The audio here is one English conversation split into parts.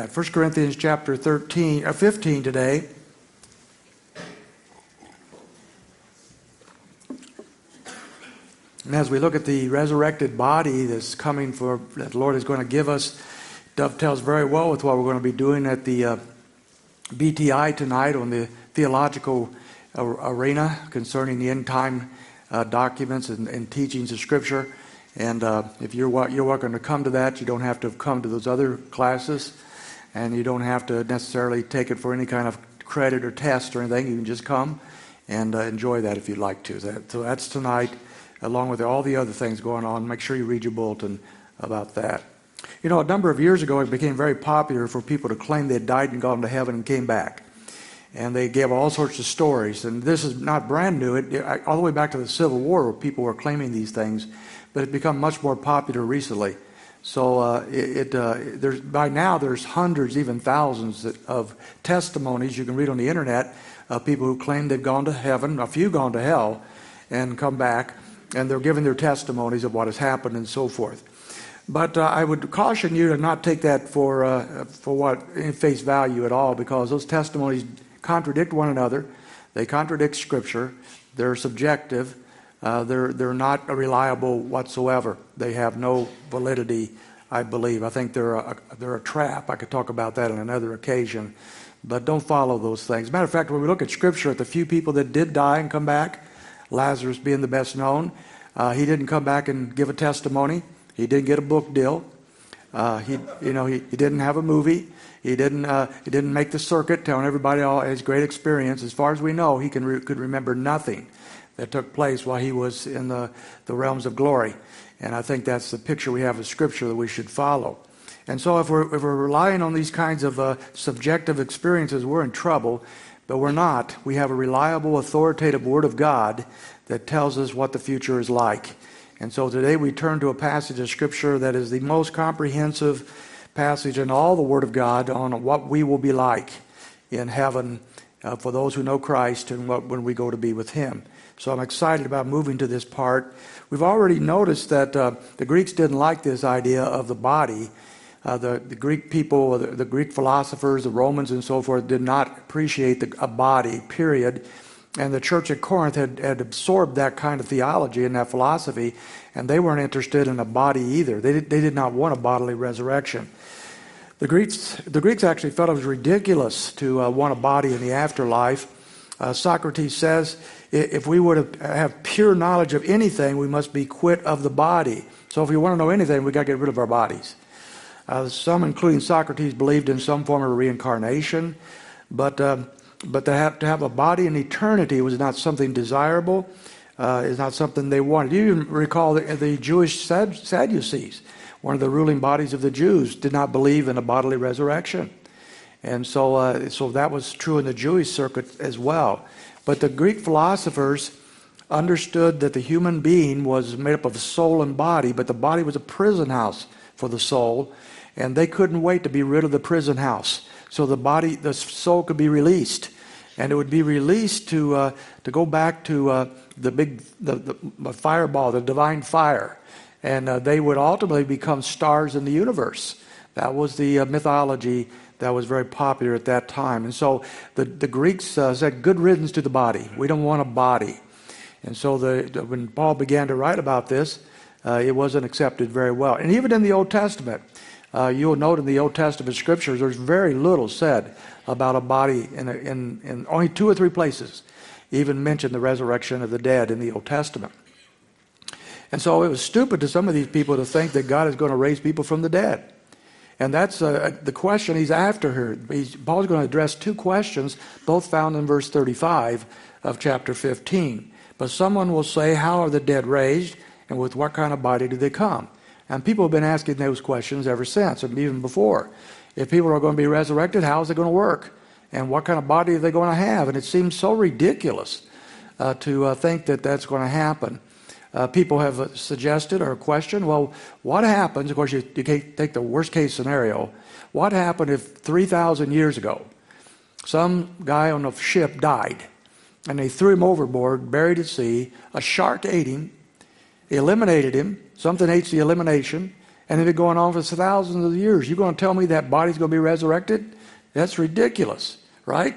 At 1 Corinthians chapter 13, uh, 15 today. And as we look at the resurrected body that's coming for, that the Lord is going to give us, dovetails very well with what we're going to be doing at the uh, BTI tonight on the theological uh, arena concerning the end time uh, documents and, and, teachings of Scripture. And uh, if you're, you're welcome to come to that, you don't have to have come to those other classes, and you don't have to necessarily take it for any kind of credit or test or anything. You can just come and uh, enjoy that if you'd like to. That, so that's tonight along with all the other things going on. Make sure you read your bulletin about that. You know, a number of years ago, it became very popular for people to claim they had died and gone to heaven and came back. And they gave all sorts of stories. And this is not brand new. It, all the way back to the Civil War, where people were claiming these things, but it's become much more popular recently. So uh, it, uh, there's by now there's hundreds, even thousands of testimonies you can read on the internet of people who claim they've gone to heaven, a few gone to hell, and come back and they're giving their testimonies of what has happened and so forth. But uh, I would caution you to not take that for, uh, for what face value at all, because those testimonies contradict one another. They contradict Scripture. They're subjective. Uh, they're, they're not reliable whatsoever. They have no validity, I believe. I think they're a, they're a trap. I could talk about that on another occasion. But don't follow those things. Matter of fact, when we look at Scripture, at the few people that did die and come back, Lazarus being the best known. Uh, he didn't come back and give a testimony. He didn't get a book deal. Uh, he, you know, he, he didn't have a movie. He didn't, uh, he didn't make the circuit telling everybody all his great experience. As far as we know, he can re- could remember nothing that took place while he was in the, the realms of glory. And I think that's the picture we have of Scripture that we should follow. And so, if we're, if we're relying on these kinds of uh, subjective experiences, we're in trouble but we're not. We have a reliable, authoritative Word of God that tells us what the future is like. And so today we turn to a passage of Scripture that is the most comprehensive passage in all the Word of God on what we will be like in heaven uh, for those who know Christ and what, when we go to be with Him. So I'm excited about moving to this part. We've already noticed that uh, the Greeks didn't like this idea of the body uh, the, the, Greek people, the, the, Greek philosophers, the Romans, and so forth did not appreciate the, a body, period. And the church at Corinth had, had absorbed that kind of theology and that philosophy, and they weren't interested in a body either. They did, they did not want a bodily resurrection. The Greeks, the Greeks actually felt it was ridiculous to uh, want a body in the afterlife. Uh, Socrates says if we would have pure knowledge of anything, we must be quit of the body. So if we want to know anything, we've got to get rid of our bodies. Uh, some, including Socrates, believed in some form of reincarnation, but, uh, but to, have, to have a body in eternity was not something desirable, uh, is not something they wanted. You recall the, the Jewish Sad, Sadducees, one of the ruling bodies of the Jews, did not believe in a bodily resurrection. And so, uh, so that was true in the Jewish circuit as well. But the Greek philosophers understood that the human being was made up of soul and body, but the body was a prison house for the soul, and they couldn't wait to be rid of the prison house so the body, the soul could be released. And it would be released to, uh, to go back to uh, the big the, the, fireball, the divine fire. And uh, they would ultimately become stars in the universe. That was the uh, mythology that was very popular at that time. And so the, the Greeks uh, said, good riddance to the body. We don't want a body. And so the, when Paul began to write about this, uh, it wasn't accepted very well. And even in the Old Testament, uh, you'll note in the Old Testament scriptures, there's very little said about a body in, a, in, in only two or three places, even mention the resurrection of the dead in the Old Testament. And so it was stupid to some of these people to think that God is going to raise people from the dead. And that's uh, the question he's after here. He's, Paul's going to address two questions, both found in verse 35 of chapter 15. But someone will say, How are the dead raised? And with what kind of body do they come? And people have been asking those questions ever since, and even before. If people are going to be resurrected, how is it going to work? And what kind of body are they going to have? And it seems so ridiculous uh, to uh, think that that's going to happen. Uh, people have suggested or questioned, well, what happens? Of course, you, take the worst case scenario. What happened if 3,000 years ago some guy on a ship died and they threw him overboard, buried at sea, a shark ate him, eliminated him, Something hates the elimination, and they've been going on for thousands of years. You're going to tell me that body's going to be resurrected? That's ridiculous, right?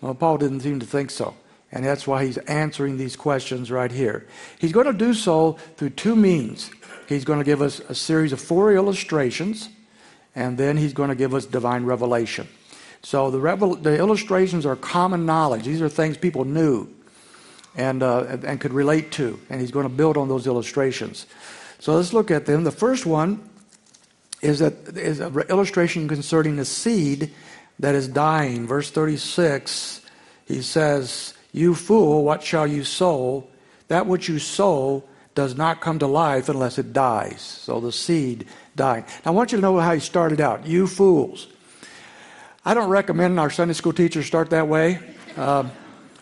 Well, Paul didn't seem to think so. And that's why he's answering these questions right here. He's going to do so through two means. He's going to give us a series of four illustrations, and then he's going to give us divine revelation. So the, revel- the illustrations are common knowledge. These are things people knew and, uh, and could relate to, and he's going to build on those illustrations. So let's look at them. The first one is, that, is an illustration concerning the seed that is dying. Verse 36, he says, You fool, what shall you sow? That which you sow does not come to life unless it dies. So the seed dying. Now, I want you to know how he started out. You fools. I don't recommend our Sunday school teachers start that way. Uh,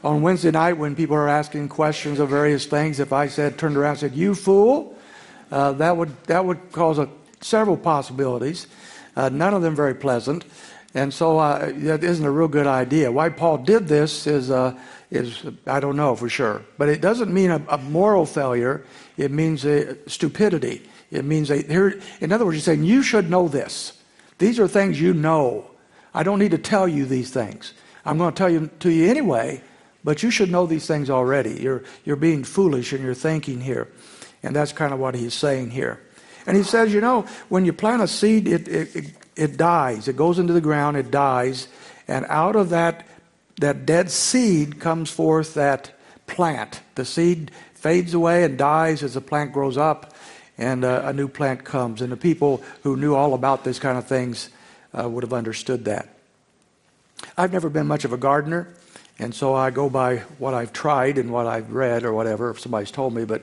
on Wednesday night, when people are asking questions of various things, if I said, turned around and said, You fool, uh, that, would, that would cause a, several possibilities, uh, none of them very pleasant. And so uh, that isn't a real good idea. Why Paul did this is, uh, is I don't know for sure. But it doesn't mean a, a moral failure, it means a stupidity. It means, a, here, in other words, he's saying, you should know this. These are things you know. I don't need to tell you these things. I'm going to tell you to you anyway, but you should know these things already. You're, you're being foolish in your thinking here. And that's kind of what he's saying here. And he says, you know, when you plant a seed, it, it, it it dies. It goes into the ground, it dies, and out of that, that dead seed comes forth that plant. The seed fades away and dies as the plant grows up, and uh, a new plant comes. And the people who knew all about this kind of things uh, would have understood that. I've never been much of a gardener, and so I go by what I've tried and what I've read or whatever, if somebody's told me. But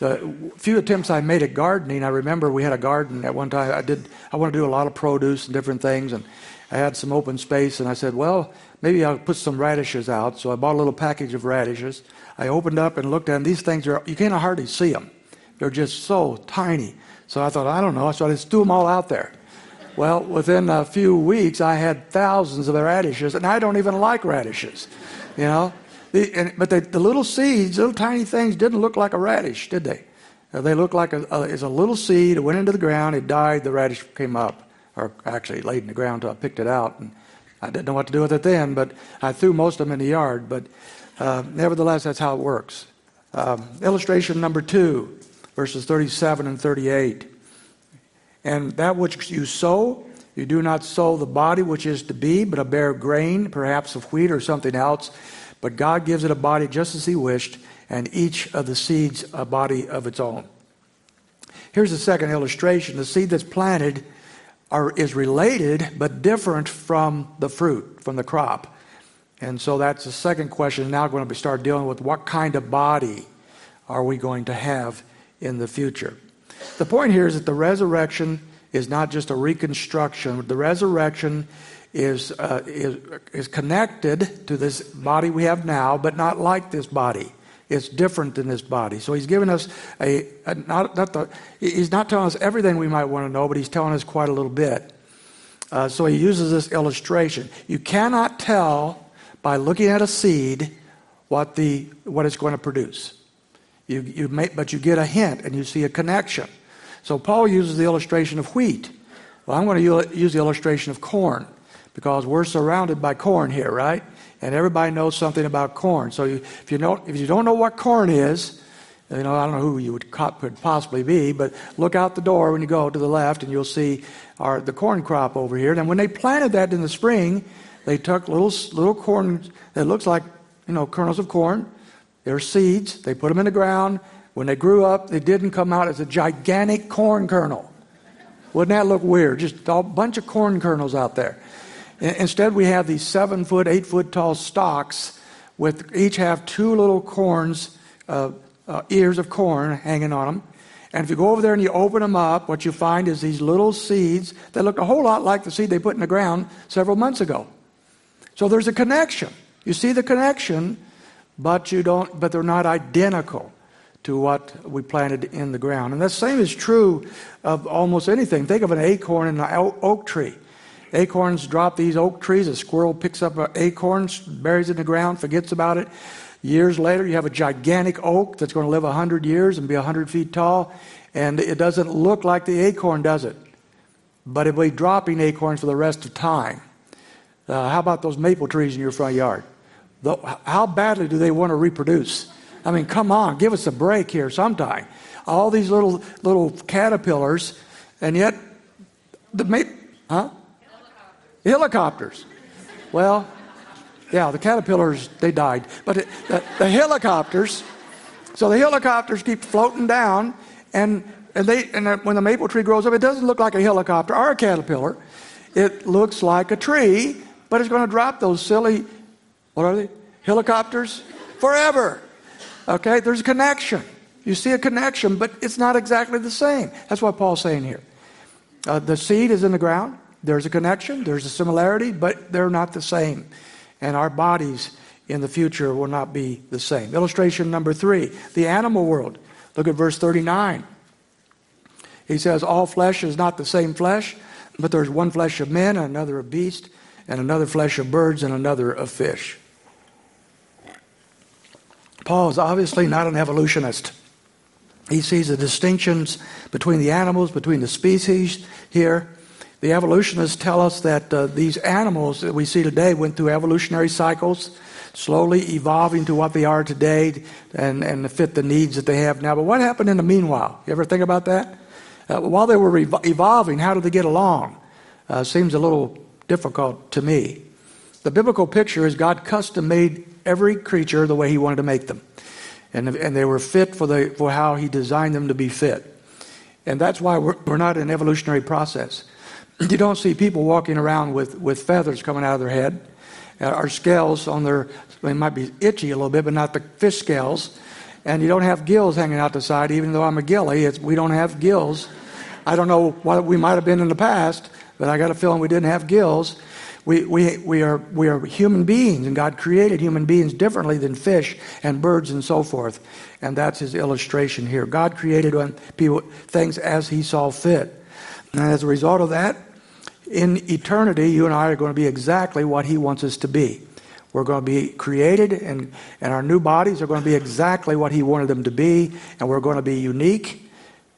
the few attempts I made at gardening, I remember we had a garden at one time. I did. I want to do a lot of produce and different things, and I had some open space, and I said, well, maybe I'll put some radishes out. So I bought a little package of radishes. I opened up and looked at. These things are you can't hardly see them. They're just so tiny. So I thought, I don't know. So I just threw them all out there. Well, within a few weeks, I had thousands of radishes, and I don't even like radishes. You know, the, and, but the, little seeds, little tiny things, didn't look like a radish, did they? Uh, they looked like a, a, it's a little seed. It went into the ground. It died. The radish came up, or actually laid in the ground until I picked it out. And I didn't know what to do with it then, but I threw most of them in the yard. But uh, nevertheless, that's how it works. Um, illustration number two, verses 37 and 38. And that which you sow, you do not sow the body which is to be, but a bare grain, perhaps of wheat or something else. But God gives it a body just as He wished, and each of the seeds a body of its own. Here's the second illustration. The seed that's planted are, is related but different from the fruit, from the crop. And so that's the second question. Now going to start dealing with what kind of body are we going to have in the future. The point here is that the resurrection is not just a reconstruction. The resurrection is, uh, is, is connected to this body we have now, but not like this body. It's different than this body. So he's giving us a, a not, not the, he's not telling us everything we might want to know, but he's telling us quite a little bit. Uh, so he uses this illustration. You cannot tell by looking at a seed what, the, what it's going to produce. You, you may, but you get a hint and you see a connection. So Paul uses the illustration of wheat. Well, I'm going to use the illustration of corn because we're surrounded by corn here, right? And everybody knows something about corn. So you, if, you don't, if you don't know what corn is, you know, I don't know who you would could possibly be, but look out the door when you go to the left and you'll see our, the corn crop over here. And when they planted that in the spring, they took little, little corn that looks like, you know, kernels of corn. They're seeds. They put them in the ground. When they grew up, they didn't come out as a gigantic corn kernel. Wouldn't that look weird? Just a bunch of corn kernels out there. Instead, we have these seven foot, eight foot tall stalks with each have two little corns, uh, uh, ears of corn hanging on them. And if you go over there and you open them up, what you find is these little seeds that look a whole lot like the seed they put in the ground several months ago. So there's a connection. You see the connection, but you don't. But they're not identical to what we planted in the ground. And the same is true of almost anything. Think of an acorn and an oak tree. Acorns drop these oak trees. A squirrel picks up an acorn, buries it in the ground, forgets about it. Years later, you have a gigantic oak that's going to live 100 years and be 100 feet tall, and it doesn't look like the acorn, does it? But it'll be dropping acorns for the rest of time. Uh, how about those maple trees in your front yard? The, how badly do they want to reproduce? I mean, come on, give us a break here sometime. All these little little caterpillars, and yet the maple, huh? Helicopters. Well, yeah, the caterpillars, they died. But it, the, the, helicopters, so the helicopters keep floating down, and, and, they, and when the maple tree grows up, it doesn't look like a helicopter or a caterpillar. It looks like a tree, but it's going to drop those silly, what are they? Helicopters? Forever. Okay, there's a connection. You see a connection, but it's not exactly the same. That's what Paul's saying here. Uh, the seed is in the ground. There's a connection, there's a similarity, but they're not the same and our bodies in the future will not be the same. Illustration number three the animal world. Look at verse 39. He says, All flesh is not the same flesh, but there's one flesh of men, and another of beasts, and another flesh of birds, and another of fish. Paul is obviously not an evolutionist. He sees the distinctions between the animals, between the species here, the evolutionists tell us that uh, these animals that we see today went through evolutionary cycles, slowly evolving to what they are today and, and fit the needs that they have now. But what happened in the meanwhile? You ever think about that? Uh, while they were evolving, how did they get along? Uh, seems a little difficult to me. The biblical picture is God custom made every creature the way He wanted to make them. And, and they were fit for, the, for how He designed them to be fit. And that's why we're, we're not an evolutionary process. You don't see people walking around with, with feathers coming out of their head uh, or scales on their, they might be itchy a little bit, but not the fish scales. And you don't have gills hanging out the side, even though I'm a gilly. It's, we don't have gills. I don't know what we might have been in the past, but I got a feeling we didn't have gills. We, we, we, are, we are human beings, and God created human beings differently than fish and birds and so forth. And that's his illustration here. God created people, things as he saw fit. And as a result of that, in eternity, you and I are going to be exactly what He wants us to be. We're going to be created, and, and our new bodies are going to be exactly what He wanted them to be, and we're going to be unique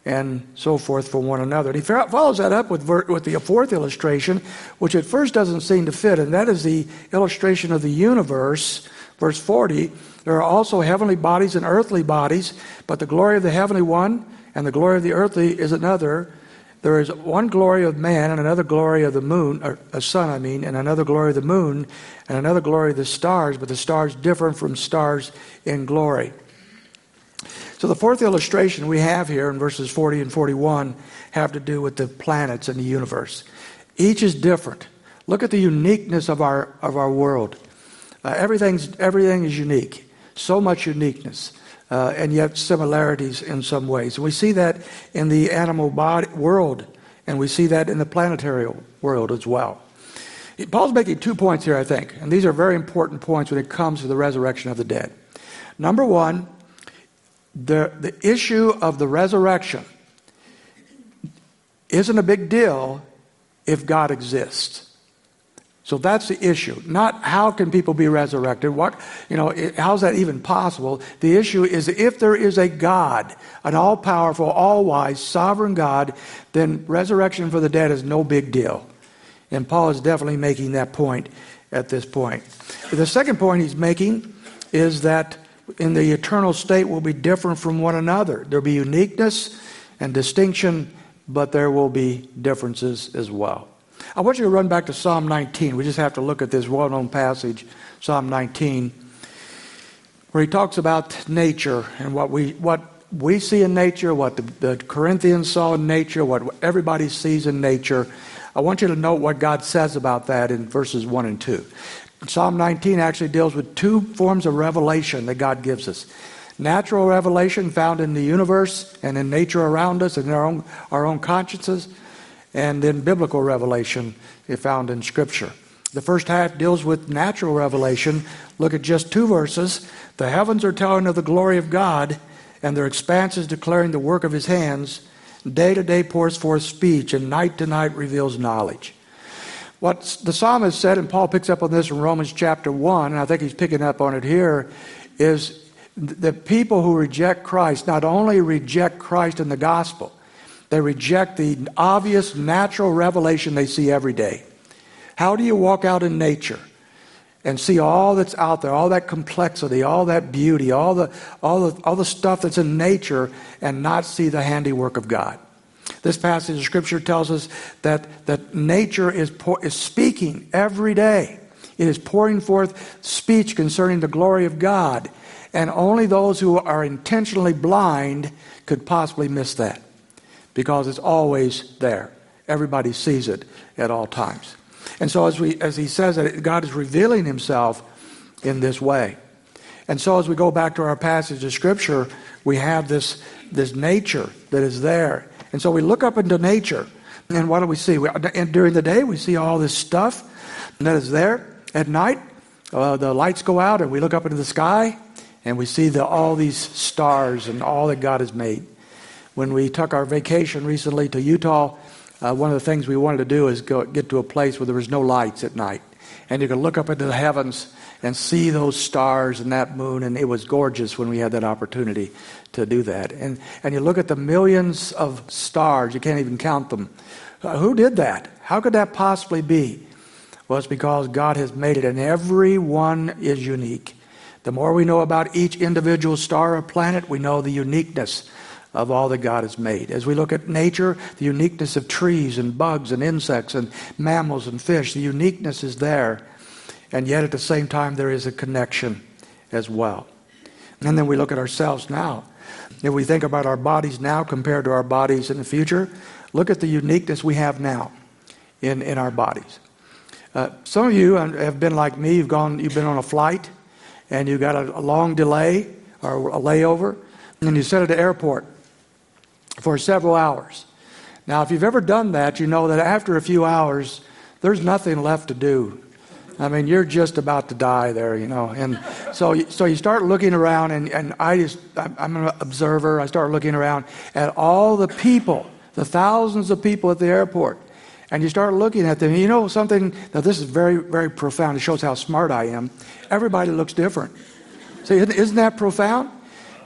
and so forth for one another. And he follows that up with, with the fourth illustration, which at first doesn't seem to fit, and that is the illustration of the universe. Verse 40 There are also heavenly bodies and earthly bodies, but the glory of the heavenly one and the glory of the earthly is another. There is one glory of man and another glory of the moon, or a sun, I mean, and another glory of the moon and another glory of the stars, but the stars differ from stars in glory. So the fourth illustration we have here in verses 40 and 41 have to do with the planets and the universe. Each is different. Look at the uniqueness of our, of our world. Uh, everything's, everything is unique, so much uniqueness Uh, and yet similarities in some ways. We see that in the animal body world, and we see that in the planetary world as well. Paul's making two points here, I think, and these are very important points when it comes to the resurrection of the dead. Number one, the, the issue of the resurrection isn't a big deal if God exists. So that's the issue. Not how can people be resurrected? What, you know, how's that even possible? The issue is if there is a God, an all powerful, all wise, sovereign God, then resurrection for the dead is no big deal. And Paul is definitely making that point at this point. The second point he's making is that in the eternal state will be different from one another. There'll be uniqueness and distinction, but there will be differences as well. I want you to run back to Psalm 19. We just have to look at this well known passage, Psalm 19, where he talks about nature and what we, what we see in nature, what the, the Corinthians saw in nature, what everybody sees in nature. I want you to note what God says about that in verses 1 and 2. Psalm 19 actually deals with two forms of revelation that God gives us natural revelation found in the universe and in nature around us and our own, our own consciences, and then biblical revelation found in Scripture. The first half deals with natural revelation. Look at just two verses. The heavens are telling of the glory of God, and their expanses declaring the work of his hands. Day to day pours forth speech, and night to night reveals knowledge. what the psalmist said, and Paul picks up on this in Romans chapter 1, and I think he's picking up on it here, is the people who reject Christ not only reject Christ and the gospel, they reject the obvious natural revelation they see every day. How do you walk out in nature and see all that's out there, all that complexity, all that beauty, all the, all the, all the stuff that's in nature, and not see the handiwork of God? This passage of Scripture tells us that, that nature is, pour, is speaking every day. It is pouring forth speech concerning the glory of God. And only those who are intentionally blind could possibly miss that because it's always there. Everybody sees it at all times. And so, as, we, as he says that God is revealing himself in this way. And so, as we go back to our passage of Scripture, we have this, this nature that is there. And so, we look up into nature, and what do we see? We, and during the day, we see all this stuff that is there. At night, uh, the lights go out, and we look up into the sky, and we see the, all these stars and all that God has made. When we took our vacation recently to Utah, uh, one of the things we wanted to do is go, get to a place where there was no lights at night. And you could look up into the heavens and see those stars and that moon, and it was gorgeous when we had that opportunity to do that. And, and you look at the millions of stars, you can't even count them. Uh, who did that? How could that possibly be? Well, it's because God has made it, and every one is unique. The more we know about each individual star or planet, we know the uniqueness of all that God has made. As we look at nature, the uniqueness of trees and bugs and insects and mammals and fish, the uniqueness is there. And yet at the same time, there is a connection as well. And then we look at ourselves now. If we think about our bodies now compared to our bodies in the future, look at the uniqueness we have now in, in our bodies. Uh, some of you have been like me, you've, gone, you've been on a flight and you got a, a long delay or a layover, and you sit at the airport for several hours. Now, if you've ever done that, you know that after a few hours, there's nothing left to do. I mean, you're just about to die there, you know. And so, so you start looking around, and, and I just, I'm an observer. I start looking around at all the people, the thousands of people at the airport. And you start looking at them. You know something? Now, this is very, very profound. It shows how smart I am. Everybody looks different. See, isn't that profound?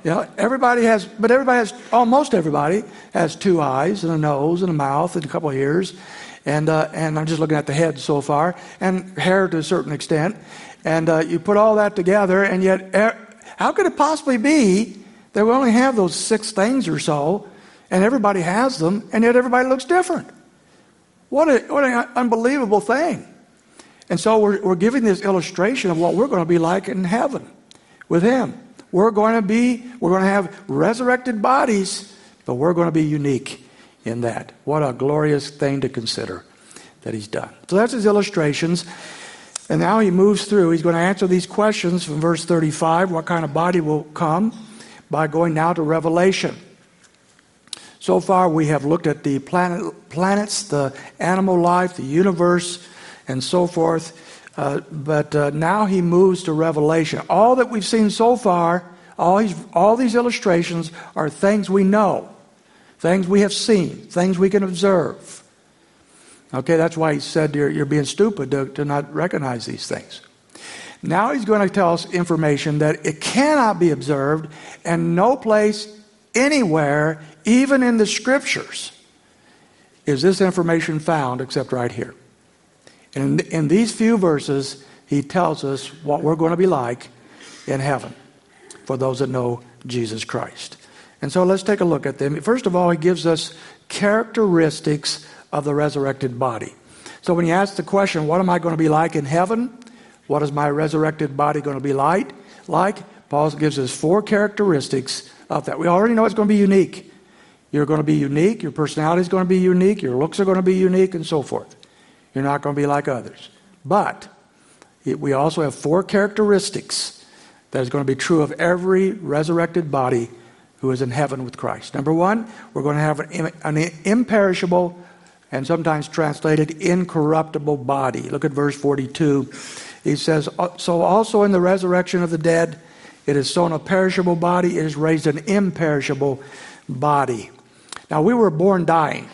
You know, everybody has, but everybody has, almost everybody has two eyes and a nose and a mouth and a couple of ears. And, uh, and I'm just looking at the head so far, and hair to a certain extent. And uh, you put all that together, and yet, er, how could it possibly be that we only have those six things or so, and everybody has them, and yet everybody looks different? What, a, what an unbelievable thing. And so we're, we're giving this illustration of what we're going to be like in heaven with Him. We're going to be, we're going to have resurrected bodies, but we're going to be unique in that. What a glorious thing to consider that He's done. So that's His illustrations. And now He moves through. He's going to answer these questions from verse 35 what kind of body will come by going now to Revelation. So far, we have looked at the planet, planets, the animal life, the universe, and so forth. Uh, but uh, now he moves to Revelation. All that we've seen so far, all, these, all these illustrations are things we know, things we have seen, things we can observe. Okay, that's why he said you're, you're being stupid to, to not recognize these things. Now he's going to tell us information that it cannot be observed, and no place anywhere even in the scriptures, is this information found except right here. And in, these few verses, he tells us what we're going to be like in heaven for those that know Jesus Christ. And so let's take a look at them. First of all, he gives us characteristics of the resurrected body. So when you ask the question, what am I going to be like in heaven? What is my resurrected body going to be like? Like Paul gives us four characteristics of that. We already know it's going to be unique. You're going to be unique. Your personality is going to be unique. Your looks are going to be unique, and so forth. You're not going to be like others. But it, we also have four characteristics that is going to be true of every resurrected body who is in heaven with Christ. Number one, we're going to have an, an imperishable and sometimes translated incorruptible body. Look at verse 42. He says, uh, So also in the resurrection of the dead, it is sown a perishable body, it is raised an imperishable body. Now, we were born dying.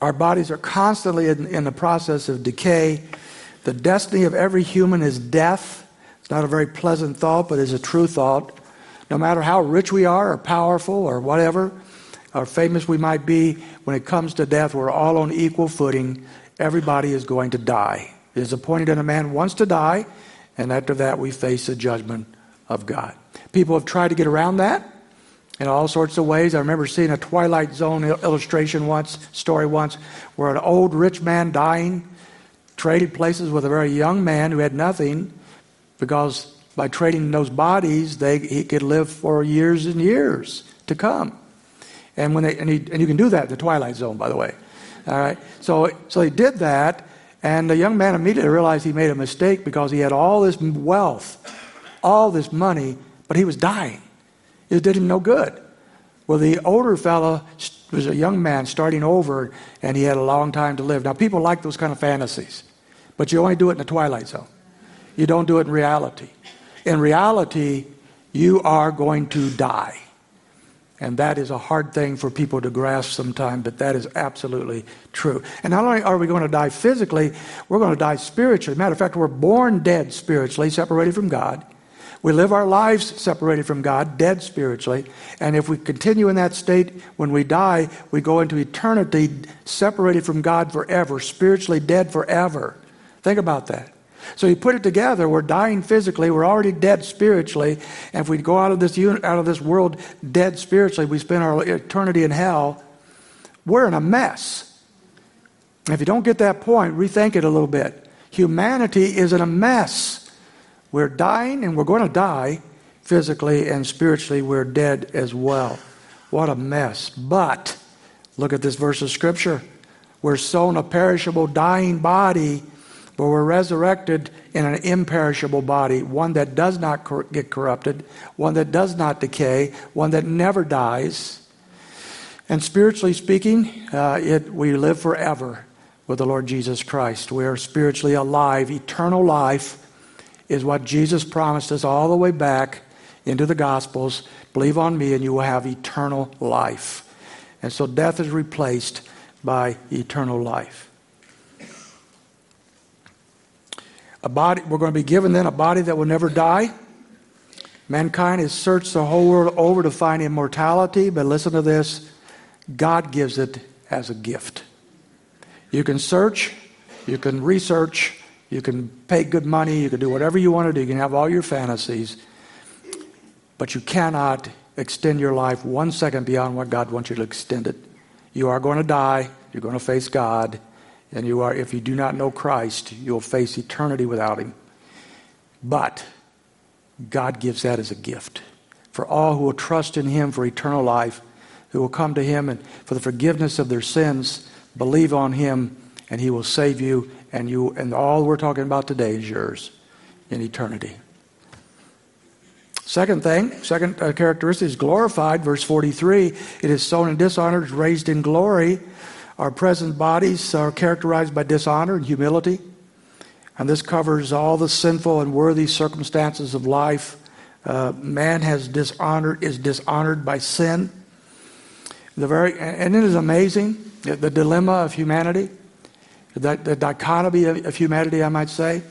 Our bodies are constantly in, in the process of decay. The destiny of every human is death. It's not a very pleasant thought, but it's a true thought. No matter how rich we are, or powerful, or whatever, or famous we might be, when it comes to death, we're all on equal footing. Everybody is going to die. It is appointed that a man wants to die, and after that, we face the judgment of God. People have tried to get around that in all sorts of ways. I remember seeing a Twilight Zone illustration once, story once, where an old rich man dying traded places with a very young man who had nothing because by trading those bodies, they, he could live for years and years to come. And, when they, and, he, and you can do that in the Twilight Zone, by the way. All right. So, so he did that, and the young man immediately realized he made a mistake because he had all this wealth, all this money, but he was dying. It did him no good. Well, the older fellow was a young man starting over, and he had a long time to live. Now, people like those kind of fantasies, but you only do it in the twilight zone. You don't do it in reality. In reality, you are going to die. And that is a hard thing for people to grasp sometimes, but that is absolutely true. And not only are we going to die physically, we're going to die spiritually. Matter of fact, we're born dead spiritually, separated from God. We live our lives separated from God, dead spiritually. And if we continue in that state when we die, we go into eternity separated from God forever, spiritually dead forever. Think about that. So you put it together, we're dying physically, we're already dead spiritually, and if we go out of this out of this world dead spiritually, we spend our eternity in hell, we're in a mess. If you don't get that point, rethink it a little bit. Humanity is in a mess. We're dying and we're going to die physically and spiritually. We're dead as well. What a mess. But look at this verse of Scripture. We're sown a perishable, dying body, but we're resurrected in an imperishable body, one that does not cor- get corrupted, one that does not decay, one that never dies. And spiritually speaking, uh, it, we live forever with the Lord Jesus Christ. We are spiritually alive, eternal life is what Jesus promised us all the way back into the Gospels. Believe on me, and you will have eternal life. And so death is replaced by eternal life. A body, we're going to be given then a body that will never die. Mankind has searched the whole world over to find immortality, but listen to this God gives it as a gift. You can search, you can research, you can pay good money, you can do whatever you want to do, you can have all your fantasies, but you cannot extend your life one second beyond what God wants you to extend it. You are going to die, you're going to face God, and you are if you do not know Christ, you'll face eternity without him. But God gives that as a gift for all who will trust in him for eternal life, who will come to him and for the forgiveness of their sins, believe on him and he will save you and you and all we're talking about today is yours in eternity. Second thing, second uh, characteristic is glorified. Verse 43 it is sown in dishonor, is raised in glory. Our present bodies are characterized by dishonor and humility. And this covers all the sinful and worthy circumstances of life. Uh, man has dishonored, is dishonored by sin. The very, and it is amazing the dilemma of humanity the, the dichotomy of, of, humanity, I might say,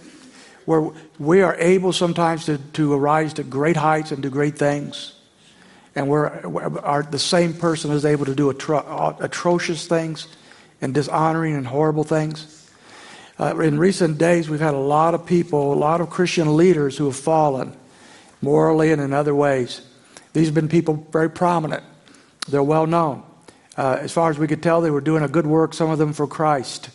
where we are able sometimes to, to arise to great heights and do great things. And we're, our, the same person is able to do atro- atrocious things and dishonoring and horrible things. Uh, in recent days, we've had a lot of people, a lot of Christian leaders who have fallen morally and in other ways. These have been people very prominent. They're well known. Uh, as far as we could tell, they were doing a good work, some of them for Christ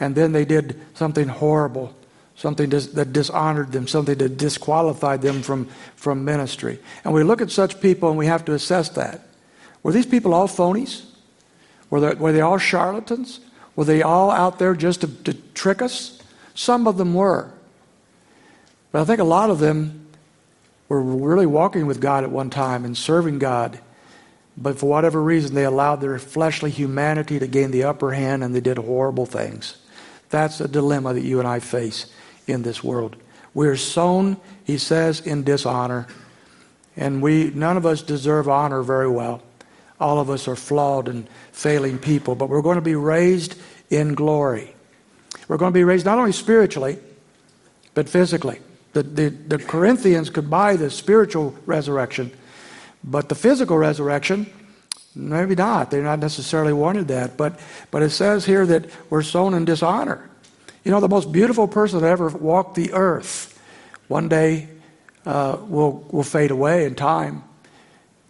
and then they did something horrible, something that dishonored them, something that disqualified them from, from ministry. And we look at such people and we have to assess that. Were these people all phonies? Were they, were they all charlatans? Were they all out there just to, to trick us? Some of them were. But I think a lot of them were really walking with God at one time and serving God. But for whatever reason, they allowed their fleshly humanity to gain the upper hand and they did horrible things. That's a dilemma that you and I face in this world. We're sown, he says, in dishonor. And we none of us deserve honor very well. all of us are flawed and failing people, but we're going to be raised in glory. We're going to be raised not only spiritually, but physically. The, the, the Corinthians could buy the spiritual resurrection, but the physical resurrection, maybe not. They're not necessarily wanted that. But, but it says here that we're sown in dishonor. You know, the most beautiful person that ever walked the earth one day uh, will, will fade away in time.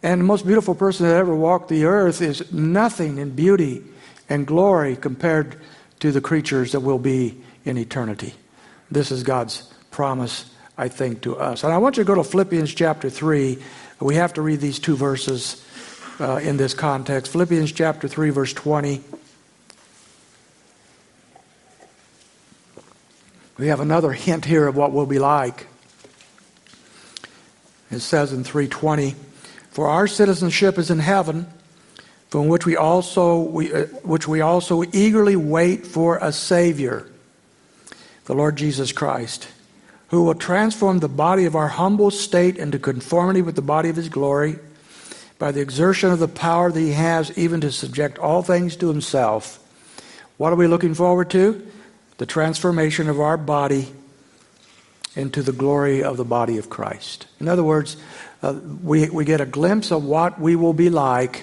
And the most beautiful person that ever walked the earth is nothing in beauty and glory compared to the creatures that will be in eternity. This is God's promise, I think, to us. And I want you to go to Philippians chapter 3. We have to read these two verses uh, in this context. Philippians chapter 3, verse 20. We have another hint here of what we'll be like. It says in 320, For our citizenship is in heaven, from which we also, we, uh, which we also eagerly wait for a Savior, the Lord Jesus Christ, who will transform the body of our humble state into conformity with the body of his glory by the exertion of the power that he has even to subject all things to himself. What are we looking forward to? The transformation of our body into the glory of the body of Christ. In other words, uh, we, we get a glimpse of what we will be like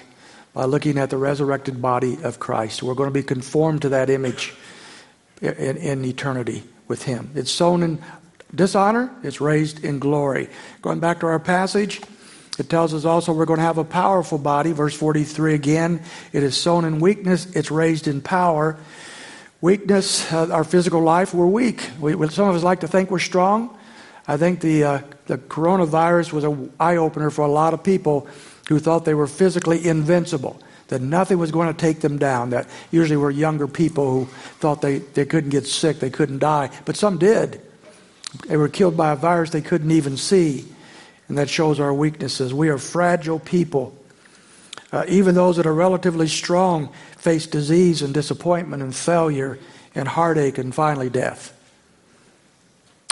by looking at the resurrected body of Christ. We're going to be conformed to that image in, in eternity with Him. It's sown in dishonor, it's raised in glory. Going back to our passage, it tells us also we're going to have a powerful body. Verse 43 again, it is sown in weakness, it's raised in power. Weakness, uh, our physical life, we're weak. We, some of us like to think we're strong. I think the, uh, the coronavirus was an eye opener for a lot of people who thought they were physically invincible, that nothing was going to take them down, that usually were younger people who thought they, they couldn't get sick, they couldn't die, but some did. They were killed by a virus they couldn't even see, and that shows our weaknesses. We are fragile people. Uh, even those that are relatively strong face disease and disappointment and failure and heartache and finally death.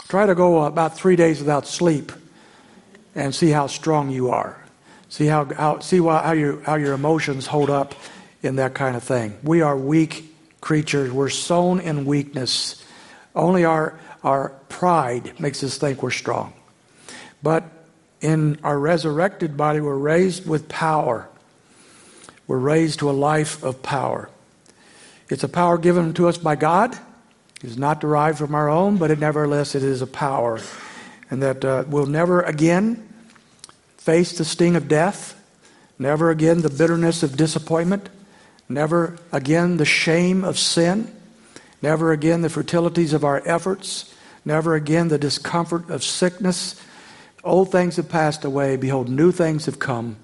Try to go about three days without sleep and see how strong you are. See how, how see how, your, how your emotions hold up in that kind of thing. We are weak creatures. We're sown in weakness. Only our, our pride makes us think we're strong. But in our resurrected body, we're raised with power. We're raised to a life of power. It's a power given to us by God. It is not derived from our own, but it nevertheless it is a power, and that uh, we'll never again face the sting of death, never again the bitterness of disappointment, never again the shame of sin, never again the fertilities of our efforts, never again the discomfort of sickness. Old things have passed away. Behold, new things have come.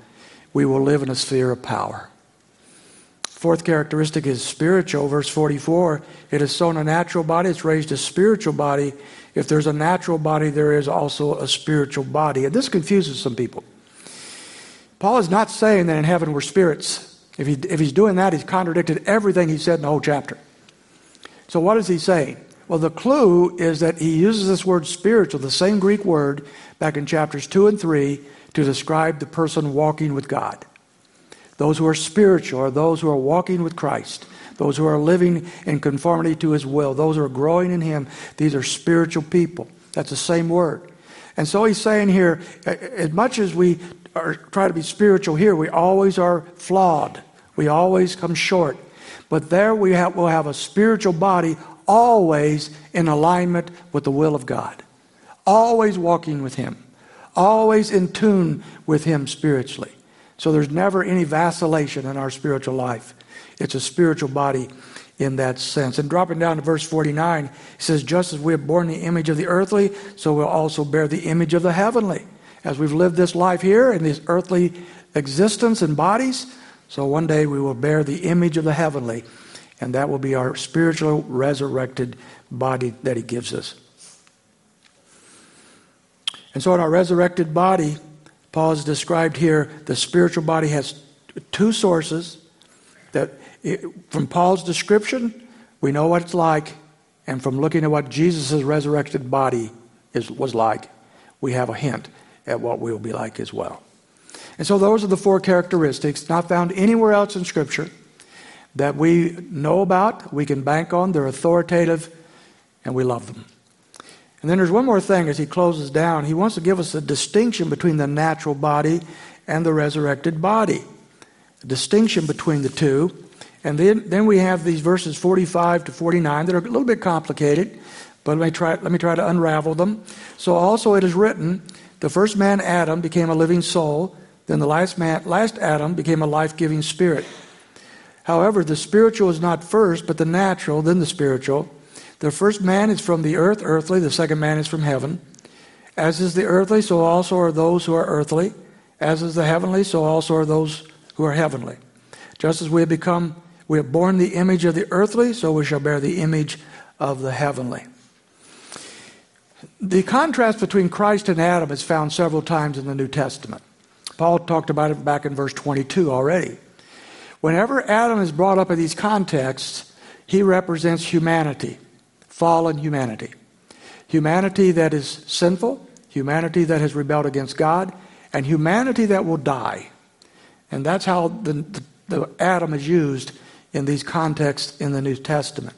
We will live in a sphere of power. Fourth characteristic is spiritual. Verse 44 it is sown a natural body, it's raised a spiritual body. If there's a natural body, there is also a spiritual body. And this confuses some people. Paul is not saying that in heaven we're spirits. If, he, if he's doing that, he's contradicted everything he said in the whole chapter. So, what is he saying? Well, the clue is that he uses this word spiritual, the same Greek word, back in chapters 2 and 3, to describe the person walking with God. Those who are spiritual are those who are walking with Christ, those who are living in conformity to his will, those who are growing in him. These are spiritual people. That's the same word. And so he's saying here, as much as we are, try to be spiritual here, we always are flawed. We always come short. But there we have, will have a spiritual body always in alignment with the will of God, always walking with Him, always in tune with Him spiritually. So there's never any vacillation in our spiritual life. It's a spiritual body in that sense. And dropping down to verse 49, he says, Just as we have borne the image of the earthly, so we'll also bear the image of the heavenly. As we've lived this life here in this earthly existence and bodies, so one day we will bear the image of the heavenly, and that will be our spiritual resurrected body that he gives us. And so in our resurrected body, Paul has described here the spiritual body has two sources that it, from Paul's description, we know what it's like, and from looking at what Jesus' resurrected body is, was like, we have a hint at what we'll be like as well. And so those are the four characteristics not found anywhere else in Scripture that we know about, we can bank on, they're authoritative, and we love them. And then there's one more thing as he closes down. He wants to give us a distinction between the natural body and the resurrected body. A distinction between the two. And then, then we have these verses 45 to 49 that are a little bit complicated, but let me, try, let me try to unravel them. So also it is written, the first man, Adam, became a living soul. Then the last, man, last Adam became a life giving spirit. However, the spiritual is not first, but the natural, then the spiritual. The first man is from the earth, earthly. The second man is from heaven. As is the earthly, so also are those who are earthly. As is the heavenly, so also are those who are heavenly. Just as we have become, we have borne the image of the earthly, so we shall bear the image of the heavenly. The contrast between Christ and Adam is found several times in the New Testament. Paul talked about it back in verse 22 already. Whenever Adam is brought up in these contexts, he represents humanity, fallen humanity. Humanity that is sinful, humanity that has rebelled against God, and humanity that will die. And that's how the, the, the Adam is used in these contexts in the New Testament.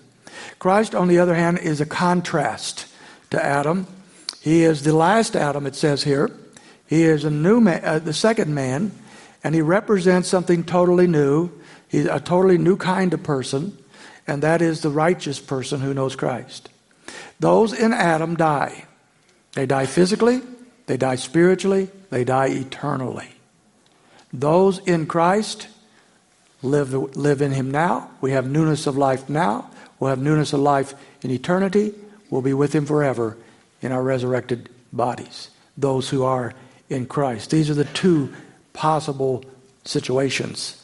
Christ, on the other hand, is a contrast to Adam. He is the last Adam, it says here. He is a new man, uh, the second man, and he represents something totally new. He's a totally new kind of person, and that is the righteous person who knows Christ. Those in Adam die. They die physically, they die spiritually, they die eternally. Those in Christ live, live in Him now. We have newness of life now. We'll have newness of life in eternity. We'll be with Him forever in our resurrected bodies. Those who are in Christ. These are the two possible situations.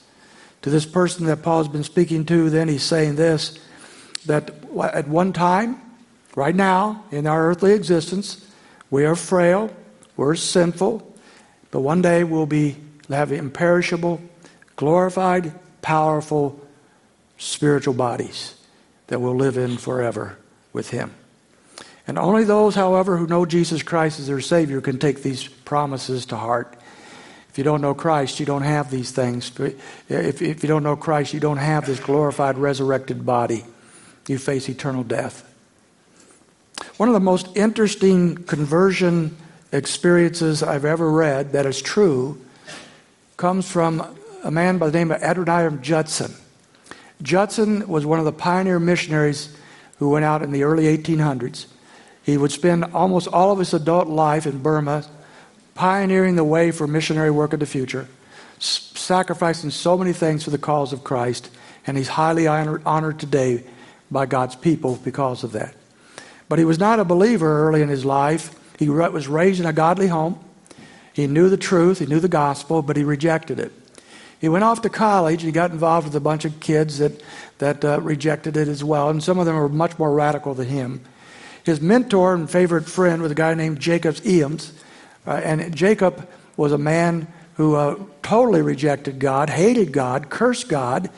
To this person that Paul's been speaking to, then he's saying this that at one time, right now, in our earthly existence, we are frail, we're sinful, but one day we'll be have imperishable, glorified, powerful spiritual bodies that will live in forever with him. And only those, however, who know Jesus Christ as their Savior can take these promises to heart. If you don't know Christ, you don't have these things. If, if you don't know Christ, you don't have this glorified, resurrected body. You face eternal death. One of the most interesting conversion experiences I've ever read that is true comes from a man by the name of Adoniram Judson. Judson was one of the pioneer missionaries who went out in the early 1800s. He would spend almost all of his adult life in Burma, pioneering the way for missionary work in the future, sacrificing so many things for the cause of Christ, and he's highly honored, today by God's people because of that. But he was not a believer early in his life. He was raised in a godly home. He knew the truth, he knew the gospel, but he rejected it. He went off to college. He got involved with a bunch of kids that, that uh, rejected it as well, and some of them were much more radical than him. His mentor and favorite friend was a guy named Jacob Eames. Uh, and Jacob was a man who uh, totally rejected God, hated God, cursed God,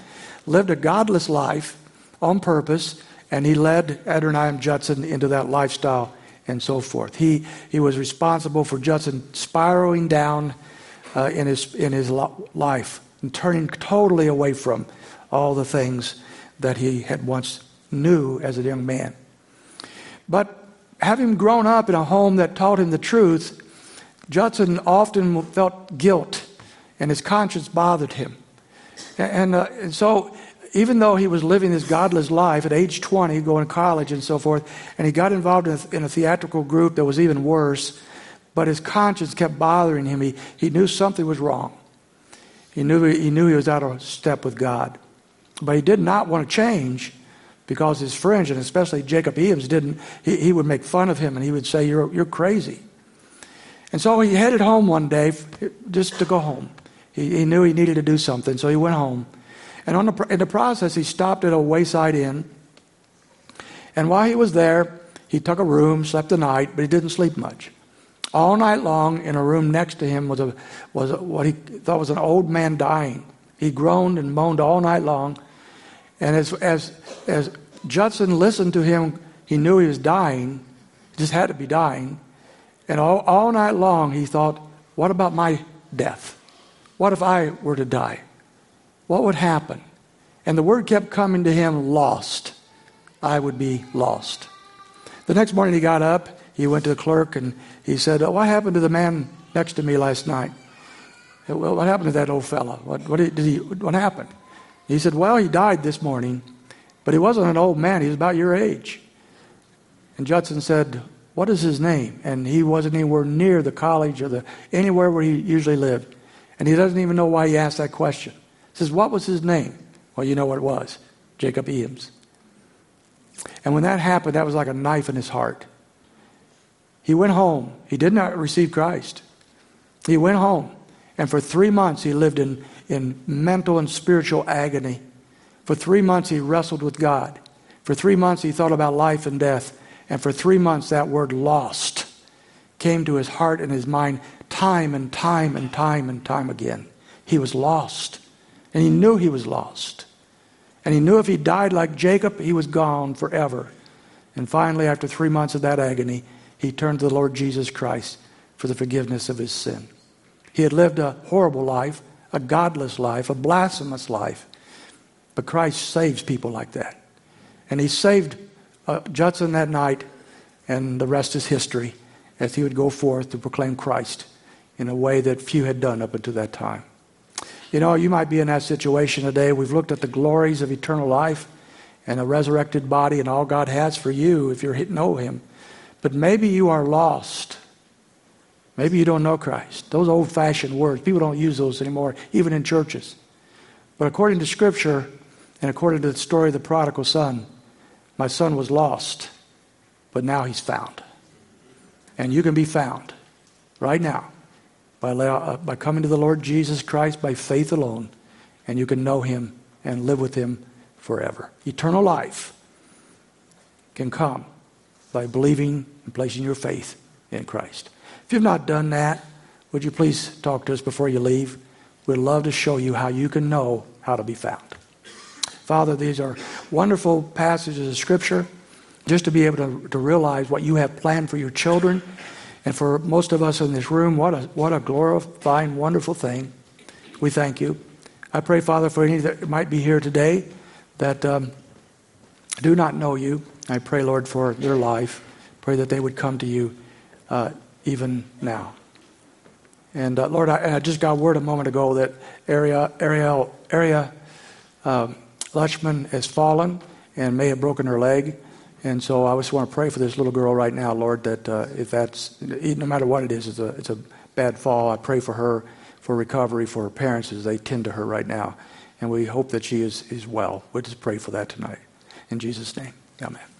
lived a godless life on purpose, and he led Adoniram Judson into that lifestyle and so forth. He, he was responsible for Judson spiraling down uh, in, his, in his life and turning totally away from all the things that he had once knew as a young man. But having grown up in a home that taught him the truth, Judson often felt guilt and his conscience bothered him. And, uh, and so, even though he was living this godless life at age 20, going to college and so forth, and he got involved in a, in a theatrical group that was even worse, but his conscience kept bothering him. He, he knew something was wrong. He knew, he knew he was out of step with God. But he did not want to change because his friends, and especially Jacob Eames, didn't, he, he would make fun of him and he would say, You're, you're crazy. And so he headed home one day just to go home. He, he knew he needed to do something, so he went home. And on the, in the process, he stopped at a wayside inn. And while he was there, he took a room, slept the night, but he didn't sleep much. All night long, in a room next to him was, a, was a, what he thought was an old man dying. He groaned and moaned all night long. And as, as, as Judson listened to him, he knew he was dying, just had to be dying. And all, all night long he thought, what about my death? what if I were to die? What would happen? And the word kept coming to him lost. I would be lost. The next morning he got up, he went to the clerk, and he said, oh, What happened to the man next to me last night? Well, what happened to that old fellow? What, what, did he, what happened? He said, Well, he died this morning, but he wasn't an old man. He was about your age. And Judson said, What is his name? And he wasn't anywhere near the college or the, anywhere where he usually lived. And he doesn't even know why he asked that question. He says, What was his name? Well, you know what it was Jacob Eames. And when that happened, that was like a knife in his heart. He went home. He did not receive Christ. He went home. And for three months, he lived in, in mental and spiritual agony. For three months, he wrestled with God. For three months, he thought about life and death. And for three months, that word lost came to his heart and his mind time and time and time and time again. He was lost. And he knew he was lost. And he knew if he died like Jacob, he was gone forever. And finally, after three months of that agony, he turned to the Lord Jesus Christ for the forgiveness of his sin. He had lived a horrible life, a godless life, a blasphemous life. But Christ saves people like that. And he saved uh, Judson that night, and the rest is history as he would go forth to proclaim Christ in a way that few had done up until that time. You know, you might be in that situation today. We've looked at the glories of eternal life and a resurrected body and all God has for you if you know Him. But maybe you are lost. Maybe you don't know Christ. Those old fashioned words, people don't use those anymore, even in churches. But according to Scripture and according to the story of the prodigal son, my son was lost, but now he's found. And you can be found right now by, uh, by coming to the Lord Jesus Christ by faith alone, and you can know him and live with him forever. Eternal life can come by believing and placing your faith in Christ. If you've not done that, would you please talk to us before you leave? We'd love to show you how you can know how to be found. Father, these are wonderful passages of Scripture just to be able to, to realize what you have planned for your children. And for most of us in this room, what a, what a glorifying, wonderful thing. We thank you. I pray, Father, for any that might be here today that um, do not know you. I pray, Lord, for their life. Pray that they would come to you uh, even now. And uh, Lord, I, I, just got word a moment ago that Ariel, Ariel, Area um, Lutchman has fallen and may have broken her leg. And so I just want to pray for this little girl right now, Lord, that uh, if that's, no matter what it is, it's a, it's a bad fall. I pray for her, for recovery, for her parents as they tend to her right now. And we hope that she is, is well. We just pray for that tonight. In Jesus' name, amen.